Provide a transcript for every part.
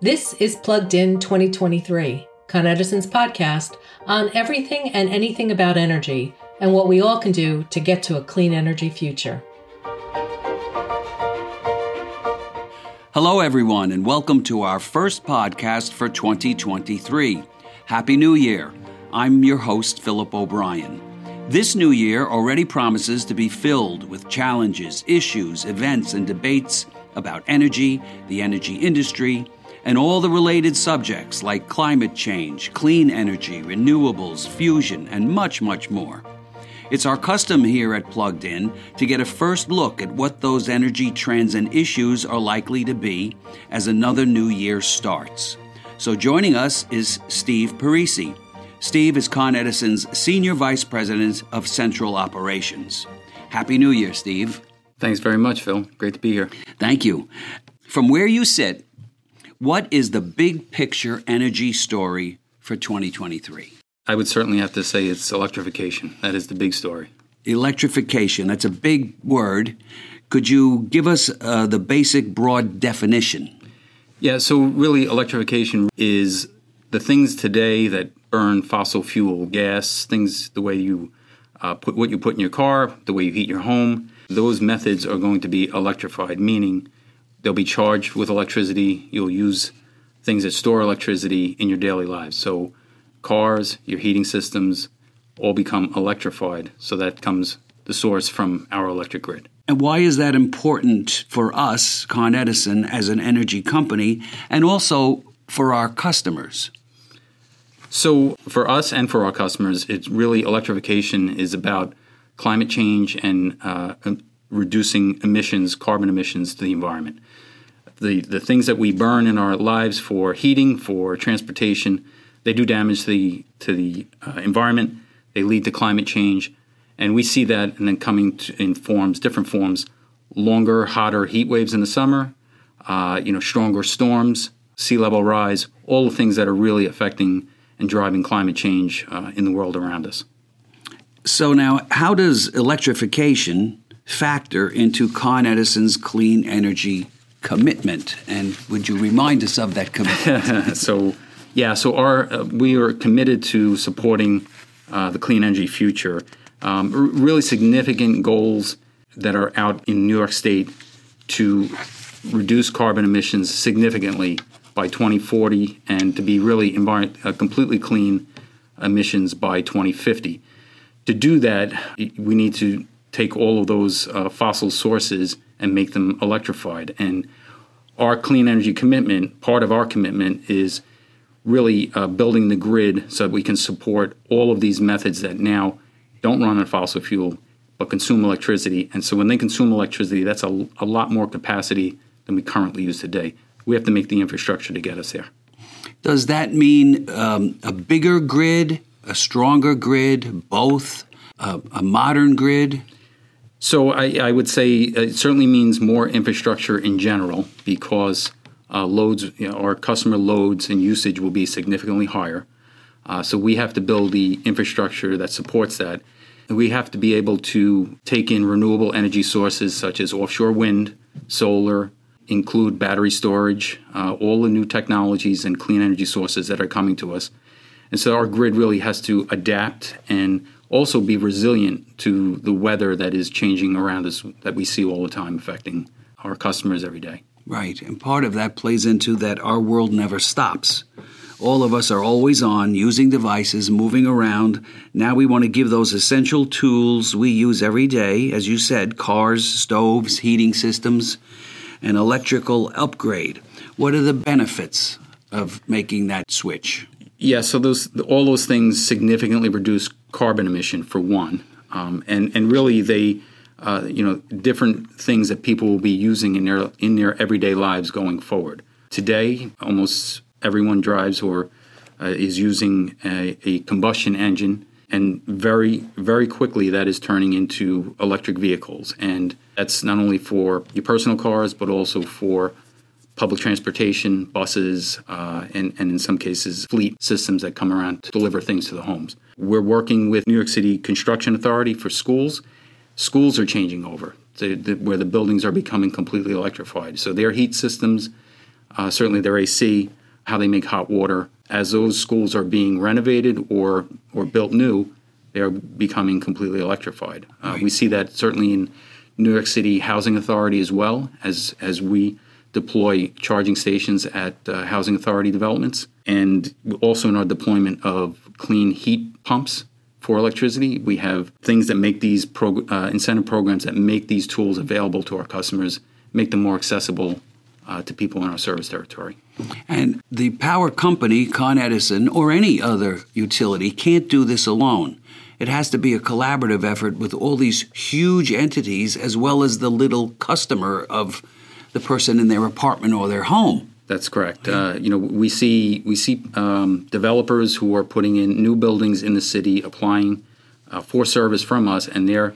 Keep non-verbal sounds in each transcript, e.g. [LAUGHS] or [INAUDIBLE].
This is Plugged In 2023, Con Edison's podcast on everything and anything about energy and what we all can do to get to a clean energy future. Hello, everyone, and welcome to our first podcast for 2023. Happy New Year. I'm your host, Philip O'Brien. This new year already promises to be filled with challenges, issues, events, and debates about energy, the energy industry, and all the related subjects like climate change, clean energy, renewables, fusion, and much, much more. It's our custom here at Plugged In to get a first look at what those energy trends and issues are likely to be as another new year starts. So joining us is Steve Parisi. Steve is Con Edison's Senior Vice President of Central Operations. Happy New Year, Steve. Thanks very much, Phil. Great to be here. Thank you. From where you sit, what is the big picture energy story for 2023? I would certainly have to say it's electrification. That is the big story. Electrification, that's a big word. Could you give us uh, the basic broad definition? Yeah, so really, electrification is the things today that burn fossil fuel, gas, things the way you uh, put what you put in your car, the way you heat your home. Those methods are going to be electrified, meaning they'll be charged with electricity. You'll use things that store electricity in your daily lives. So, cars, your heating systems, all become electrified. So that comes the source from our electric grid. And why is that important for us, Con Edison, as an energy company, and also for our customers? So, for us and for our customers, it's really electrification is about climate change and uh, reducing emissions, carbon emissions to the environment. The, the things that we burn in our lives for heating, for transportation, they do damage to the, to the uh, environment. They lead to climate change and we see that and then coming in forms, different forms, longer, hotter heat waves in the summer, uh, you know, stronger storms, sea level rise, all the things that are really affecting and driving climate change uh, in the world around us. So now, how does electrification factor into Con Edison's clean energy commitment? And would you remind us of that commitment? [LAUGHS] so, yeah, so our uh, we are committed to supporting uh, the clean energy future um, r- really significant goals that are out in New York State to reduce carbon emissions significantly by 2040 and to be really envir- uh, completely clean emissions by 2050. To do that, we need to take all of those uh, fossil sources and make them electrified. And our clean energy commitment, part of our commitment is really uh, building the grid so that we can support all of these methods that now don't run on fossil fuel, but consume electricity. And so when they consume electricity, that's a, a lot more capacity than we currently use today. We have to make the infrastructure to get us there. Does that mean um, a bigger grid, a stronger grid, both, uh, a modern grid? So I, I, would say it certainly means more infrastructure in general because uh, loads, you know, our customer loads and usage will be significantly higher. Uh, so we have to build the infrastructure that supports that. And we have to be able to take in renewable energy sources such as offshore wind, solar, include battery storage, uh, all the new technologies and clean energy sources that are coming to us. And so our grid really has to adapt and also be resilient to the weather that is changing around us that we see all the time affecting our customers every day. Right. And part of that plays into that our world never stops. All of us are always on, using devices, moving around. Now we want to give those essential tools we use every day, as you said cars, stoves, heating systems, an electrical upgrade. What are the benefits of making that switch? Yeah, so those all those things significantly reduce carbon emission for one, um, and and really they, uh, you know, different things that people will be using in their in their everyday lives going forward. Today, almost everyone drives or uh, is using a, a, combustion engine, and very, very quickly that is turning into electric vehicles. And that's not only for your personal cars, but also for public transportation, buses, uh, and, and in some cases, fleet systems that come around to deliver things to the homes. We're working with New York City Construction Authority for schools. Schools are changing over to, the, where the buildings are becoming completely electrified. So their heat systems, uh, certainly their AC, how they make hot water, as those schools are being renovated or or built new, they are becoming completely electrified. Uh, right. We see that certainly in New York City Housing Authority as well as as we deploy charging stations at uh, housing authority developments, and also in our deployment of clean heat pumps for electricity. We have things that make these prog- uh, incentive programs that make these tools available to our customers, make them more accessible uh, to people in our service territory. And the power company, Con Edison, or any other utility, can't do this alone. It has to be a collaborative effort with all these huge entities as well as the little customer of the person in their apartment or their home. That's correct. Uh, you know, we see we see um, developers who are putting in new buildings in the city, applying uh, for service from us, and their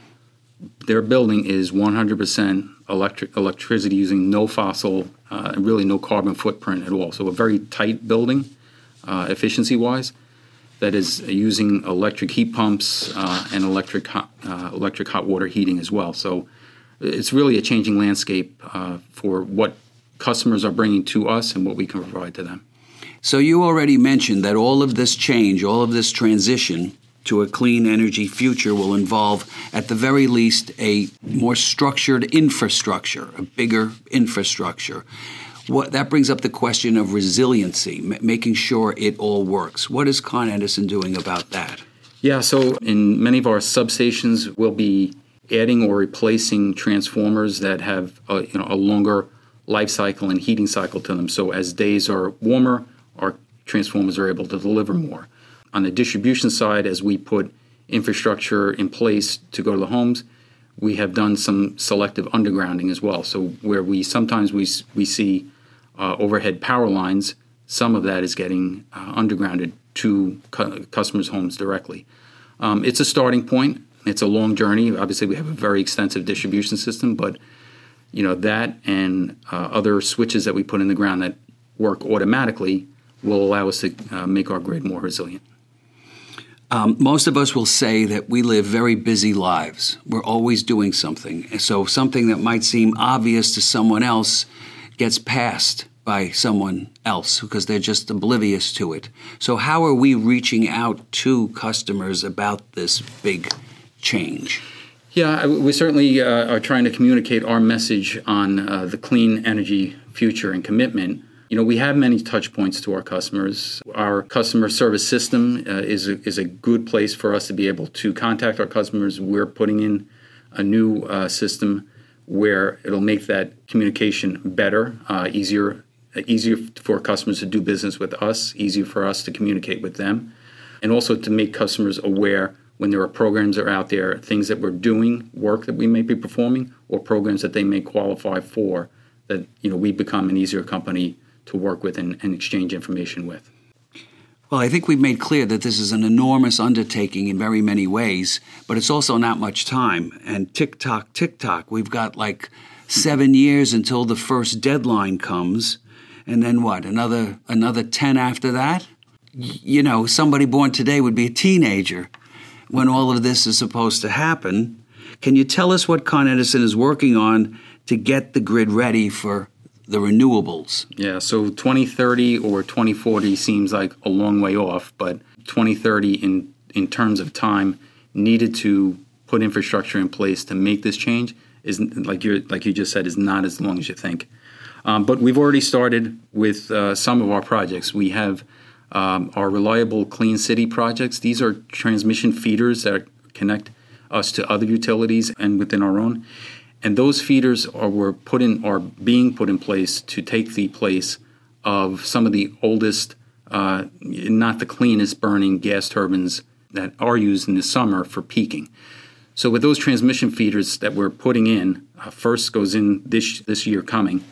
their building is 100% electric electricity using no fossil, uh, really no carbon footprint at all. So a very tight building, uh, efficiency wise, that is using electric heat pumps uh, and electric hot, uh, electric hot water heating as well. So it's really a changing landscape for what customers are bringing to us and what we can provide to them. So, you already mentioned that all of this change, all of this transition to a clean energy future will involve, at the very least, a more structured infrastructure, a bigger infrastructure. What, that brings up the question of resiliency, m- making sure it all works. What is Con Edison doing about that? Yeah, so in many of our substations, we'll be adding or replacing transformers that have a, you know, a longer life cycle and heating cycle to them. So as days are warmer, our transformers are able to deliver more. On the distribution side, as we put infrastructure in place to go to the homes, we have done some selective undergrounding as well. So where we sometimes we we see uh, overhead power lines, some of that is getting uh, undergrounded to cu- customers' homes directly. Um, it's a starting point. It's a long journey. Obviously, we have a very extensive distribution system, but you know that and uh, other switches that we put in the ground that work automatically will allow us to uh, make our grid more resilient. Um, most of us will say that we live very busy lives. We're always doing something. So something that might seem obvious to someone else gets passed by someone else because they're just oblivious to it. So, how are we reaching out to customers about this big change? Yeah, we certainly uh, are trying to communicate our message on uh, the clean energy future and commitment. You know, we have many touch points to our customers. Our customer service system uh, is, a, is a good place for us to be able to contact our customers. We're putting in a new uh, system where it'll make that communication better, uh, easier, easier for customers to do business with us, easier for us to communicate with them, and also to make customers aware when there are programs that are out there, things that we're doing, work that we may be performing, or programs that they may qualify for, that you know we become an easier company to work with and, and exchange information with. Well, I think we've made clear that this is an enormous undertaking in very many ways, but it's also not much time. And tick tock, tick tock, we've got like seven years until the first deadline comes, and then what? Another another ten after that? You know, somebody born today would be a teenager when all of this is supposed to happen. Can you tell us what Con Edison is working on to get the grid ready for the renewables? Yeah, so 2030 or 2040 seems like a long way off, but 2030 in in terms of time needed to put infrastructure in place to make this change is like you like you just said is not as long as you think. Um, but we've already started with uh, some of our projects. We have um, our reliable clean city projects. These are transmission feeders that connect us to other utilities and within our own. And those feeders are were put in are being put in place to take the place of some of the oldest, uh, not the cleanest burning gas turbines that are used in the summer for peaking. So with those transmission feeders that we're putting in, uh, first goes in this this year coming,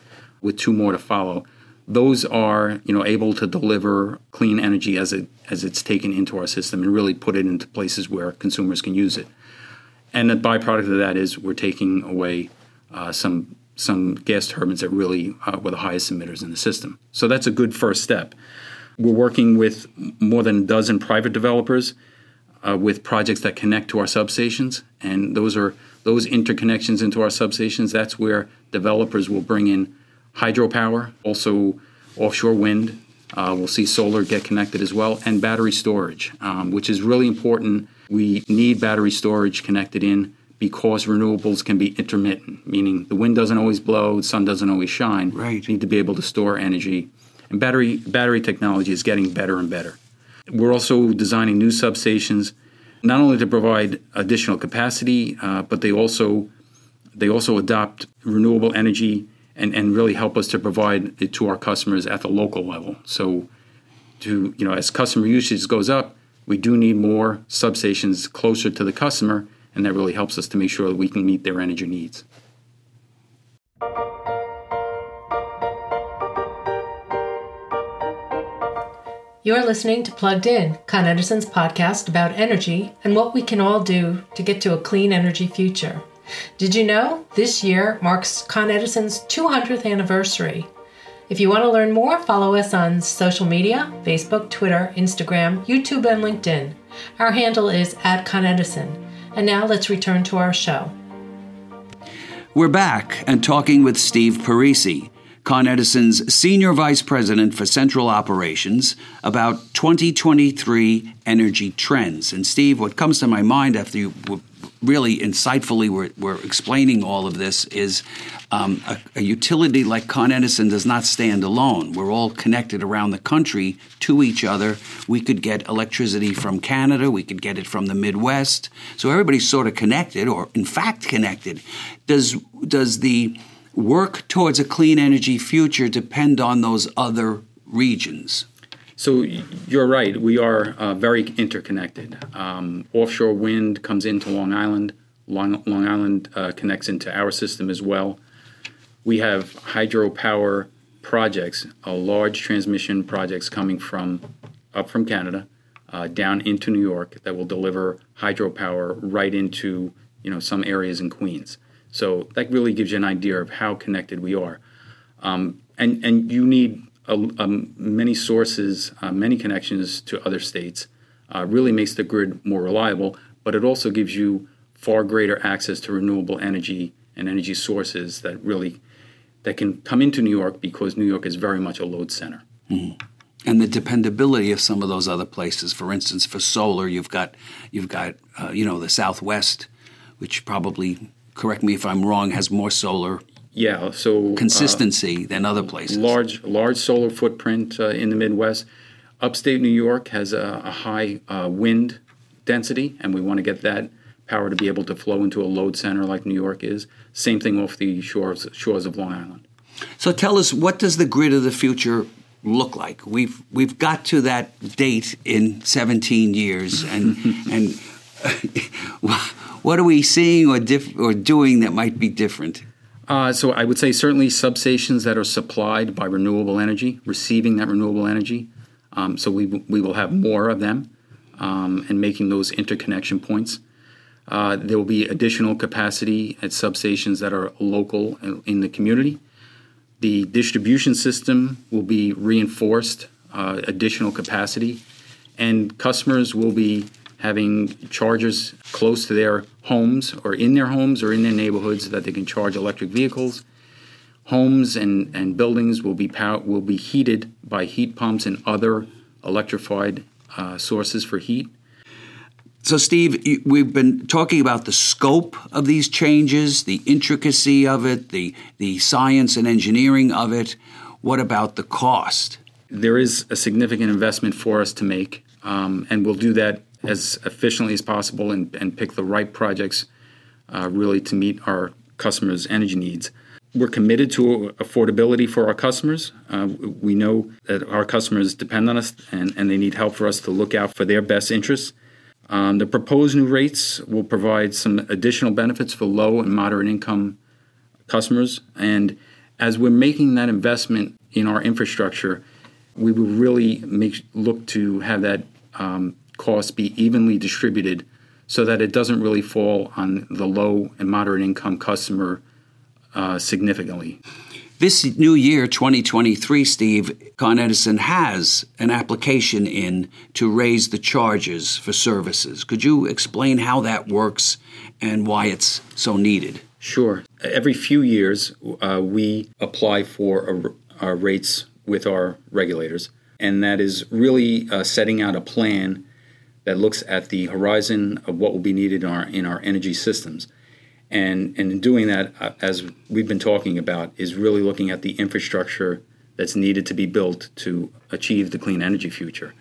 with two more to follow those are you know able to deliver clean energy as it as it's taken into our system and really put it into places where consumers can use it. And the byproduct of that is we're taking away uh, some some gas turbines that really uh, were the highest emitters in the system. So that's a good first step. We're working with more than a dozen private developers uh, with projects that connect to our substations, and those are those interconnections into our substations, that's where developers will bring in hydropower, also offshore wind. Uh, we'll see solar get connected as well, and battery storage, um, which is really important. We need battery storage connected in because renewables can be intermittent, meaning the wind doesn't always blow, the sun doesn't always shine. Right. You need to be able to store energy. And battery battery technology is getting better and better. We're also designing new substations, not only to provide additional capacity, uh, but they also they also adopt renewable energy and, and really help us to provide it to our customers at the local level. So, to you know, as customer usage goes up, we do need more substations closer to the customer, and that really helps us to make sure that we can meet their energy needs. You're listening to Plugged In, Con Edison's podcast about energy and what we can all do to get to a clean energy future. Did you know this year marks Con Edison's 200th anniversary? If you want to learn more, follow us on social media Facebook, Twitter, Instagram, YouTube, and LinkedIn. Our handle is at Con Edison. And now let's return to our show. We're back and talking with Steve Parisi, Con Edison's Senior Vice President for Central Operations, about 2023 energy trends. And Steve, what comes to my mind after you really insightfully were, were explaining all of this is um, a, a, utility like Con Edison does not stand alone. We're all connected around the country to each other. We could get electricity from Canada, we could get it from the Midwest. So everybody's sort of connected, or in fact connected. Does does the work towards a clean energy future depend on those other regions? So you're right. We are uh, very interconnected. Um, offshore wind comes into Long Island. Long, Long Island uh, connects into our system as well. We have hydropower projects, uh, large transmission projects coming from up from Canada uh, down into New York that will deliver hydropower right into you know some areas in Queens. So that really gives you an idea of how connected we are. Um, and and you need a, a many sources, uh, many connections to other states, uh, really makes the grid more reliable, but it also gives you far greater access to renewable energy and energy sources that really that can come into New York because New York is very much a load center. Mm-hmm. And the dependability of some of those other places, for instance, for solar, you've got you've got uh, you know the Southwest, which probably correct me if I'm wrong, has more solar yeah, so uh, consistency uh, than other places. Large, large solar footprint uh, in the Midwest. Upstate New York has a, a high uh, wind density, and we want to get that power to be able to flow into a load center like New York is. Same thing off the shores shores of Long Island. So tell us, what does the grid of the future look like? We've we've got to that date in 17 years, and and [LAUGHS] what are we seeing or diff- or doing that might be different? Uh, so I would say certainly substations that are supplied by renewable energy, receiving that renewable energy. Um, so we, we will have more of them um, and making those interconnection points. Uh, there will be additional capacity at substations that are local in the community. The distribution system will be reinforced, uh, additional capacity, and customers will be having chargers close to their homes or in their homes or in their neighborhoods that they can charge electric vehicles. Homes and, and buildings will be pow- will be heated by heat pumps and other electrified uh, sources for heat. So, Steve, we've been talking about the scope of these changes, the intricacy of it, the the science and engineering of it. What about the cost? There is a significant investment for us to make, um, and we'll do that as efficiently as possible and, and pick the right projects uh, really to meet our customers' energy needs. We're committed to affordability for our customers. Uh, we know that our customers depend on us and, and they need help for us to look out for their best interests. Um, the proposed new rates will provide some additional benefits for low and moderate income customers. And as we're making that investment in our infrastructure, we will really make look to have that um, costs be evenly distributed so that it doesn't really fall on the low and moderate income customer uh, significantly. This new year, 2023, Steve, Con Edison has an application in to raise the charges for services. Could you explain how that works and why it's so needed? Sure. Every few years, uh, we apply for our rates with our regulators, and that is really uh, setting out a plan that looks at the horizon of what will be needed in our, in our energy systems. And, and in doing that, uh, as we've been talking about, is really looking at the infrastructure that's needed to be built to achieve the clean energy future.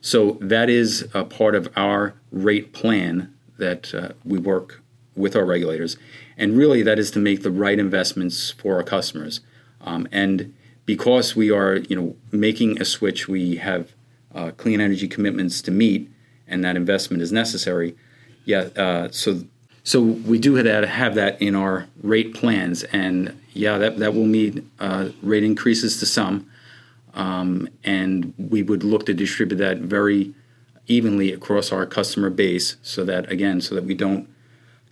So that is a part of our rate plan that uh, we work with our regulators. And really, that is to make the right investments for our customers. Um, and because we are, you know, making a switch, we have uh, clean energy commitments to meet and that investment is necessary. Yeah, uh, so so we do have that, have that in our rate plans, and yeah, that that will mean uh, rate increases to some, um, and we would look to distribute that very evenly across our customer base, so that again, so that we don't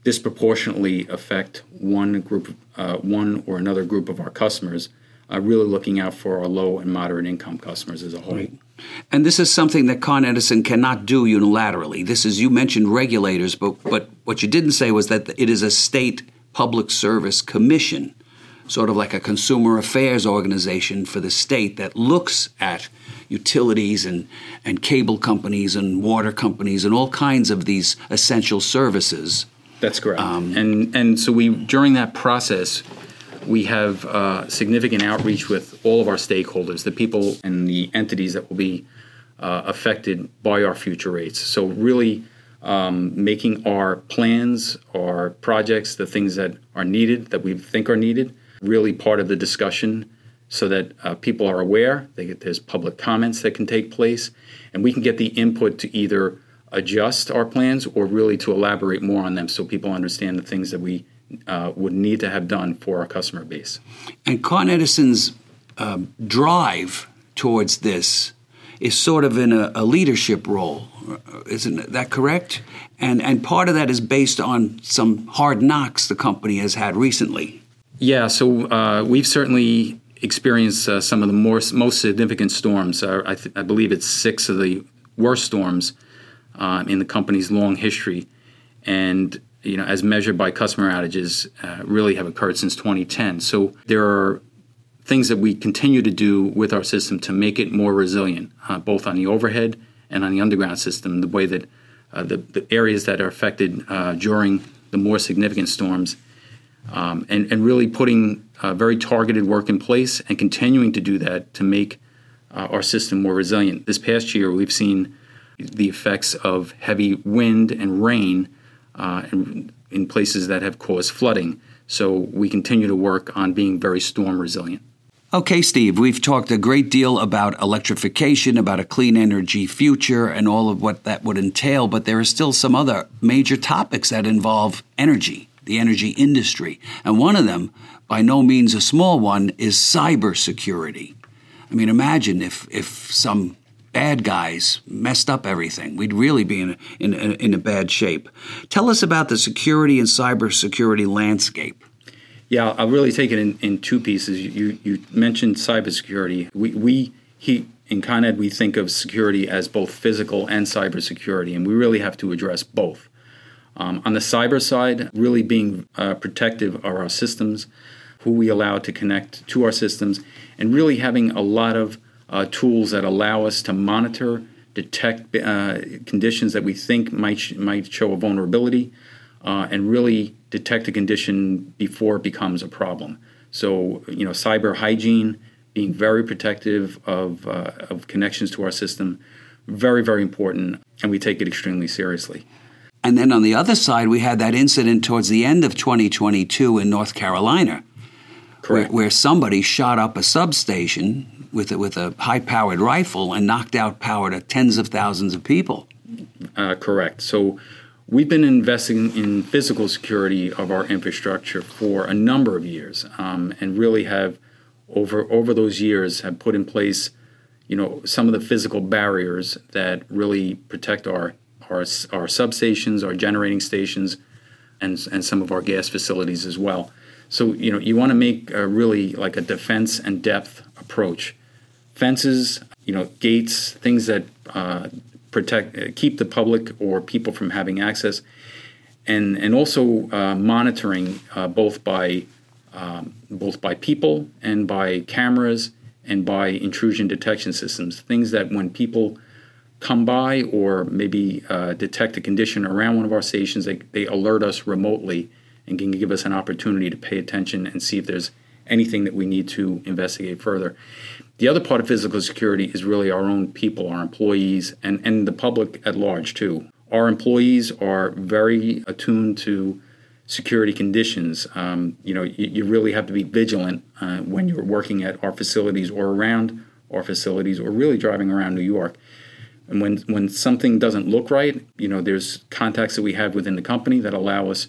disproportionately affect one group, uh, one or another group of our customers. Uh, really looking out for our low and moderate income customers as a whole. Right. And this is something that Con Edison cannot do unilaterally. This is, you mentioned regulators, but, but what you didn't say was that it is a state public service commission, sort of like a consumer affairs organization for the state that looks at utilities and, and cable companies and water companies and all kinds of these essential services. That's correct. Um, and, and so we, during that process, we have uh, significant outreach with all of our stakeholders, the people and the entities that will be uh, affected by our future rates. So, really um, making our plans, our projects, the things that are needed, that we think are needed, really part of the discussion so that uh, people are aware. They get, there's public comments that can take place, and we can get the input to either adjust our plans or really to elaborate more on them so people understand the things that we uh, would need to have done for our customer base. And Con Edison's um, drive towards this is sort of in a, a, leadership role, isn't that correct? And and part of that is based on some hard knocks the company has had recently. Yeah, so uh, we've certainly experienced uh, some of the more, most significant storms. Uh, I, th- I, believe it's six of the worst storms uh, in the company's long history, and you know, as measured by customer outages, uh, really have occurred since 2010. So there are things that we continue to do with our system to make it more resilient, uh, both on the overhead and on the underground system. The way that uh, the, the, areas that are affected uh, during the more significant storms, um, and, and really putting uh, very targeted work in place and continuing to do that to make uh, our system more resilient. This past year, we've seen the effects of heavy wind and rain uh, in, in places that have caused flooding. So we continue to work on being very storm resilient. Okay, Steve, we've talked a great deal about electrification, about a clean energy future, and all of what that would entail, but there are still some other major topics that involve energy, the energy industry. And one of them, by no means a small one, is cybersecurity. I mean, imagine if, if some bad guys messed up everything. We'd really be in in, in a bad shape. Tell us about the security and cybersecurity landscape. Yeah, I'll really take it in, in two pieces. You, you mentioned cybersecurity. We, we he, in Con Ed, we think of security as both physical and cybersecurity, and we really have to address both. Um, on the cyber side, really being uh, protective of our systems, who we allow to connect to our systems, and really having a lot of uh, tools that allow us to monitor, detect uh, conditions that we think might sh- might show a vulnerability, uh, and really detect a condition before it becomes a problem. So, you know, cyber hygiene, being very protective of uh, of connections to our system, very very important, and we take it extremely seriously. And then on the other side, we had that incident towards the end of 2022 in North Carolina, where, where, somebody shot up a substation with a, with a high powered rifle and knocked out power to tens of thousands of people. Uh, correct. So we've been investing in physical security of our infrastructure for a number of years, um, and really have over over those years have put in place, you know, some of the physical barriers that really protect our our, our substations, our generating stations, and and some of our gas facilities as well. So you know you want to make a really like a defense and depth approach. Fences, you know, gates, things that uh, protect, uh, keep the public or people from having access, and and also uh, monitoring uh, both by um, both by people and by cameras and by intrusion detection systems. Things that when people come by or maybe uh, detect a condition around one of our stations, they, they alert us remotely and can give us an opportunity to pay attention and see if there's anything that we need to investigate further. The other part of physical security is really our own people, our employees, and, and the public at large, too. Our employees are very attuned to security conditions. Um, you know, you, you, really have to be vigilant uh, when you're working at our facilities or around our facilities or really driving around New York. And when, when something doesn't look right, you know, there's contacts that we have within the company that allow us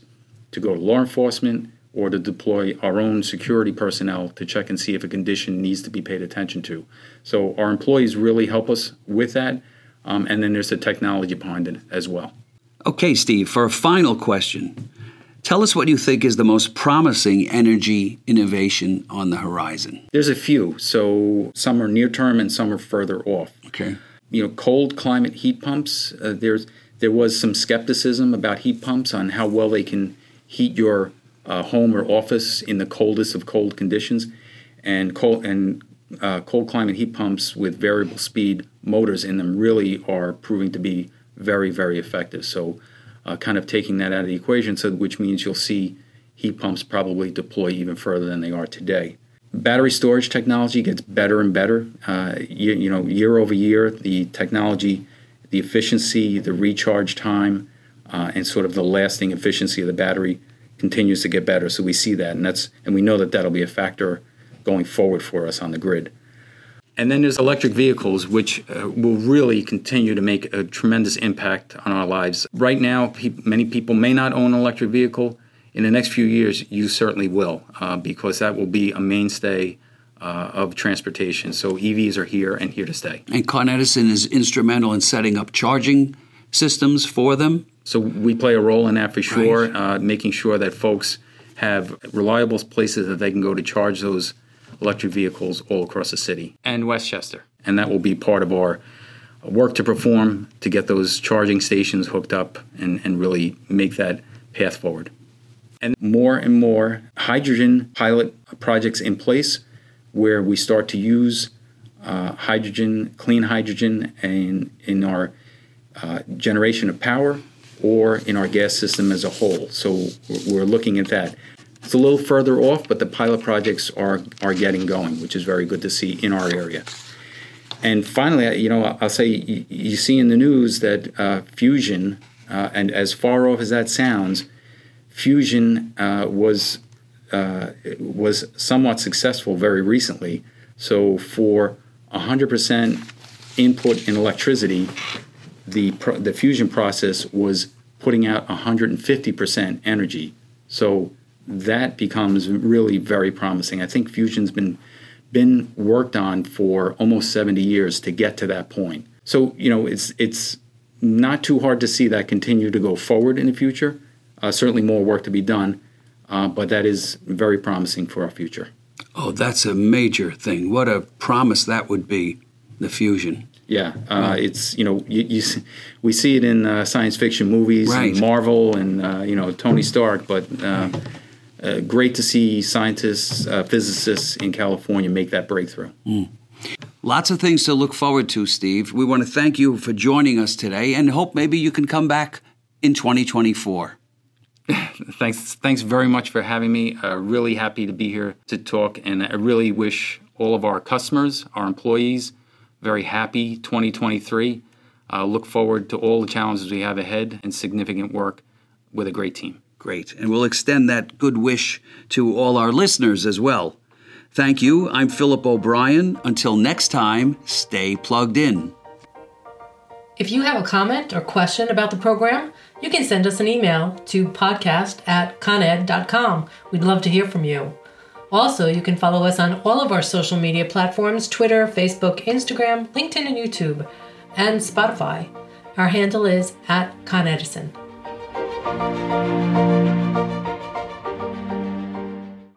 to go to law enforcement or to deploy our own security personnel to check and see if a condition needs to be paid attention to. So our employees really help us with that. Um, and then there's the technology behind it as well. Okay, Steve, for a final question, tell us what you think is the most promising energy innovation on the horizon. There's a few. So some are near term and some are further off. Okay. You know, cold climate heat pumps, uh, there's there was some skepticism about heat pumps on how well they can heat your uh, home or office in the coldest of cold conditions, and cold and uh, cold climate heat pumps with variable speed motors in them really are proving to be very very effective. So, uh, kind of taking that out of the equation, so which means you'll see heat pumps probably deploy even further than they are today. Battery storage technology gets better and better. Uh, you, you know, year over year, the technology, the efficiency, the recharge time, uh, and sort of the lasting efficiency of the battery continues to get better. So we see that, and that's and we know that that'll be a factor going forward for us on the grid. And then there's electric vehicles, which uh, will really continue to make a tremendous impact on our lives. Right now, pe- many people may not own an electric vehicle. In the next few years, you certainly will, uh, because that will be a mainstay uh, of transportation. So EVs are here and here to stay. And Con Edison is instrumental in setting up charging systems for them. So we play a role in that for sure, right. uh, making sure that folks have reliable places that they can go to charge those electric vehicles all across the city and Westchester. And that will be part of our work to perform to get those charging stations hooked up and, and really make that path forward. And more and more hydrogen pilot projects in place where we start to use uh, hydrogen, clean hydrogen, in, in our uh, generation of power or in our gas system as a whole. So we're looking at that. It's a little further off, but the pilot projects are are getting going, which is very good to see in our area. And finally, you know, I'll say you, you see in the news that uh, fusion, uh, and as far off as that sounds, fusion uh, was uh, was somewhat successful very recently. So for 100% input in electricity, the the fusion process was putting out 150% energy. So that becomes really very promising. I think fusion's been been worked on for almost 70 years to get to that point. So, you know, it's it's not too hard to see that continue to go forward in the future. Uh, certainly more work to be done, uh, but that is very promising for our future. Oh, that's a major thing. What a promise that would be, the fusion. Yeah, uh, it's you know you, you, we see it in uh, science fiction movies, right. and Marvel, and uh, you know Tony Stark. But uh, uh, great to see scientists, uh, physicists in California make that breakthrough. Mm. Lots of things to look forward to, Steve. We want to thank you for joining us today, and hope maybe you can come back in 2024. [LAUGHS] thanks, thanks very much for having me. really happy to be here to talk, and I really wish all of our customers, our employees very happy 2023. Uh, look forward to all the challenges we have ahead and significant work with a great team. Great. And we'll extend that good wish to all our listeners as well. Thank you. I'm Philip O'Brien. Until next time, stay plugged in. If you have a comment or question about the program, you can send us an email to podcast at coned.com. We'd love to hear from you. Also, you can follow us on all of our social media platforms Twitter, Facebook, Instagram, LinkedIn, and YouTube, and Spotify. Our handle is at Con Edison.